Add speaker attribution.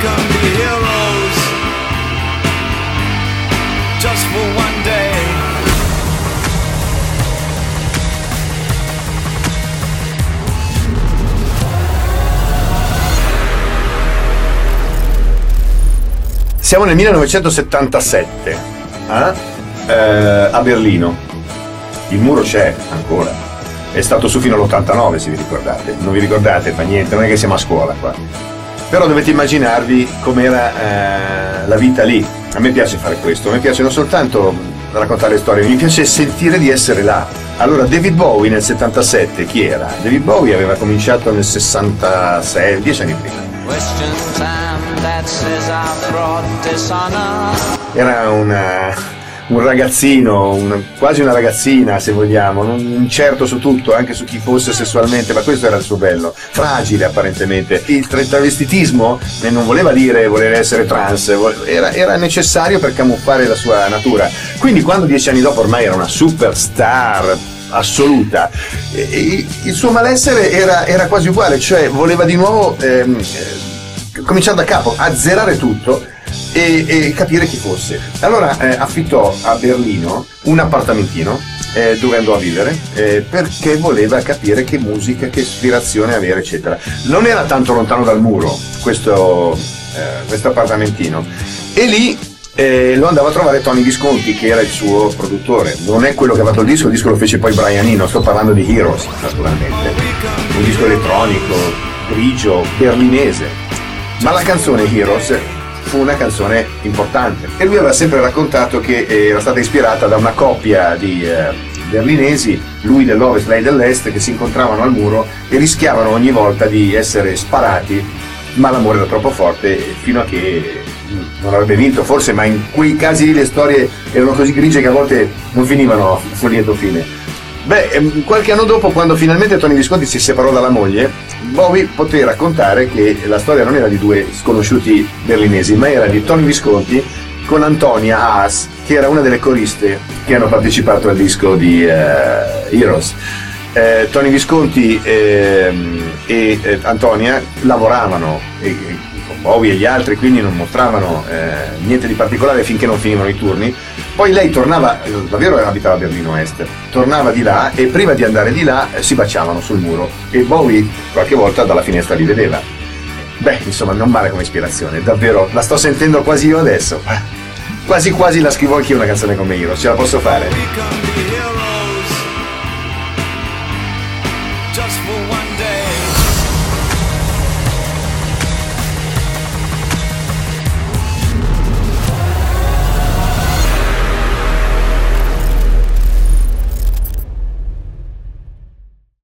Speaker 1: can be heroes just for one day.
Speaker 2: Siamo nel 1977 eh? Eh, a Berlino. Il muro c'è ancora. È stato su fino all'89 se vi ricordate. Non vi ricordate, fa niente, non è che siamo a scuola qua. Però dovete immaginarvi com'era eh, la vita lì. A me piace fare questo, a me piace non soltanto raccontare storie, mi piace sentire di essere là. Allora, David Bowie nel 77, chi era? David Bowie aveva cominciato nel 66, dieci anni prima. Era una- un ragazzino, un- quasi una ragazzina se vogliamo, non incerto su tutto, anche su chi fosse sessualmente, ma questo era il suo bello, fragile apparentemente. Il tra- travestitismo non voleva dire voler essere trans, era, era necessario per camuffare la sua natura. Quindi quando dieci anni dopo ormai era una superstar assoluta, il suo malessere era, era quasi uguale, cioè voleva di nuovo ehm, eh, cominciare da capo, azzerare tutto e, e capire chi fosse. Allora eh, affittò a Berlino un appartamentino eh, dove andò a vivere eh, perché voleva capire che musica, che ispirazione avere, eccetera. Non era tanto lontano dal muro questo, eh, questo appartamentino e lì eh, lo andava a trovare Tony Visconti che era il suo produttore. Non è quello che ha fatto il disco, il disco lo fece poi Brian Eno, sto parlando di Heroes naturalmente. Un disco elettronico, grigio, berlinese. Ma la canzone Heroes fu una canzone importante e lui aveva sempre raccontato che eh, era stata ispirata da una coppia di eh, berlinesi, lui dell'ovest, lei dell'est, che si incontravano al muro e rischiavano ogni volta di essere sparati, ma l'amore era troppo forte fino a che mm, non avrebbe vinto forse, ma in quei casi lì le storie erano così grigie che a volte non finivano fu- lieto fine. Beh, ehm, qualche anno dopo, quando finalmente Tony Visconti si separò dalla moglie, Bowie poté raccontare che la storia non era di due sconosciuti berlinesi, ma era di Tony Visconti con Antonia Haas, che era una delle coriste che hanno partecipato al disco di eh, Heroes. Eh, Tony Visconti ehm, e eh, Antonia lavoravano e- e con Bowie e gli altri, quindi non mostravano eh, niente di particolare finché non finivano i turni. Poi lei tornava, davvero abitava a Berlino Est, tornava di là e prima di andare di là eh, si baciavano sul muro e Bowie qualche volta dalla finestra li vedeva. Beh, insomma, non male come ispirazione, davvero, la sto sentendo quasi io adesso. Quasi quasi la scrivo anch'io una canzone come Hero, ce la posso fare?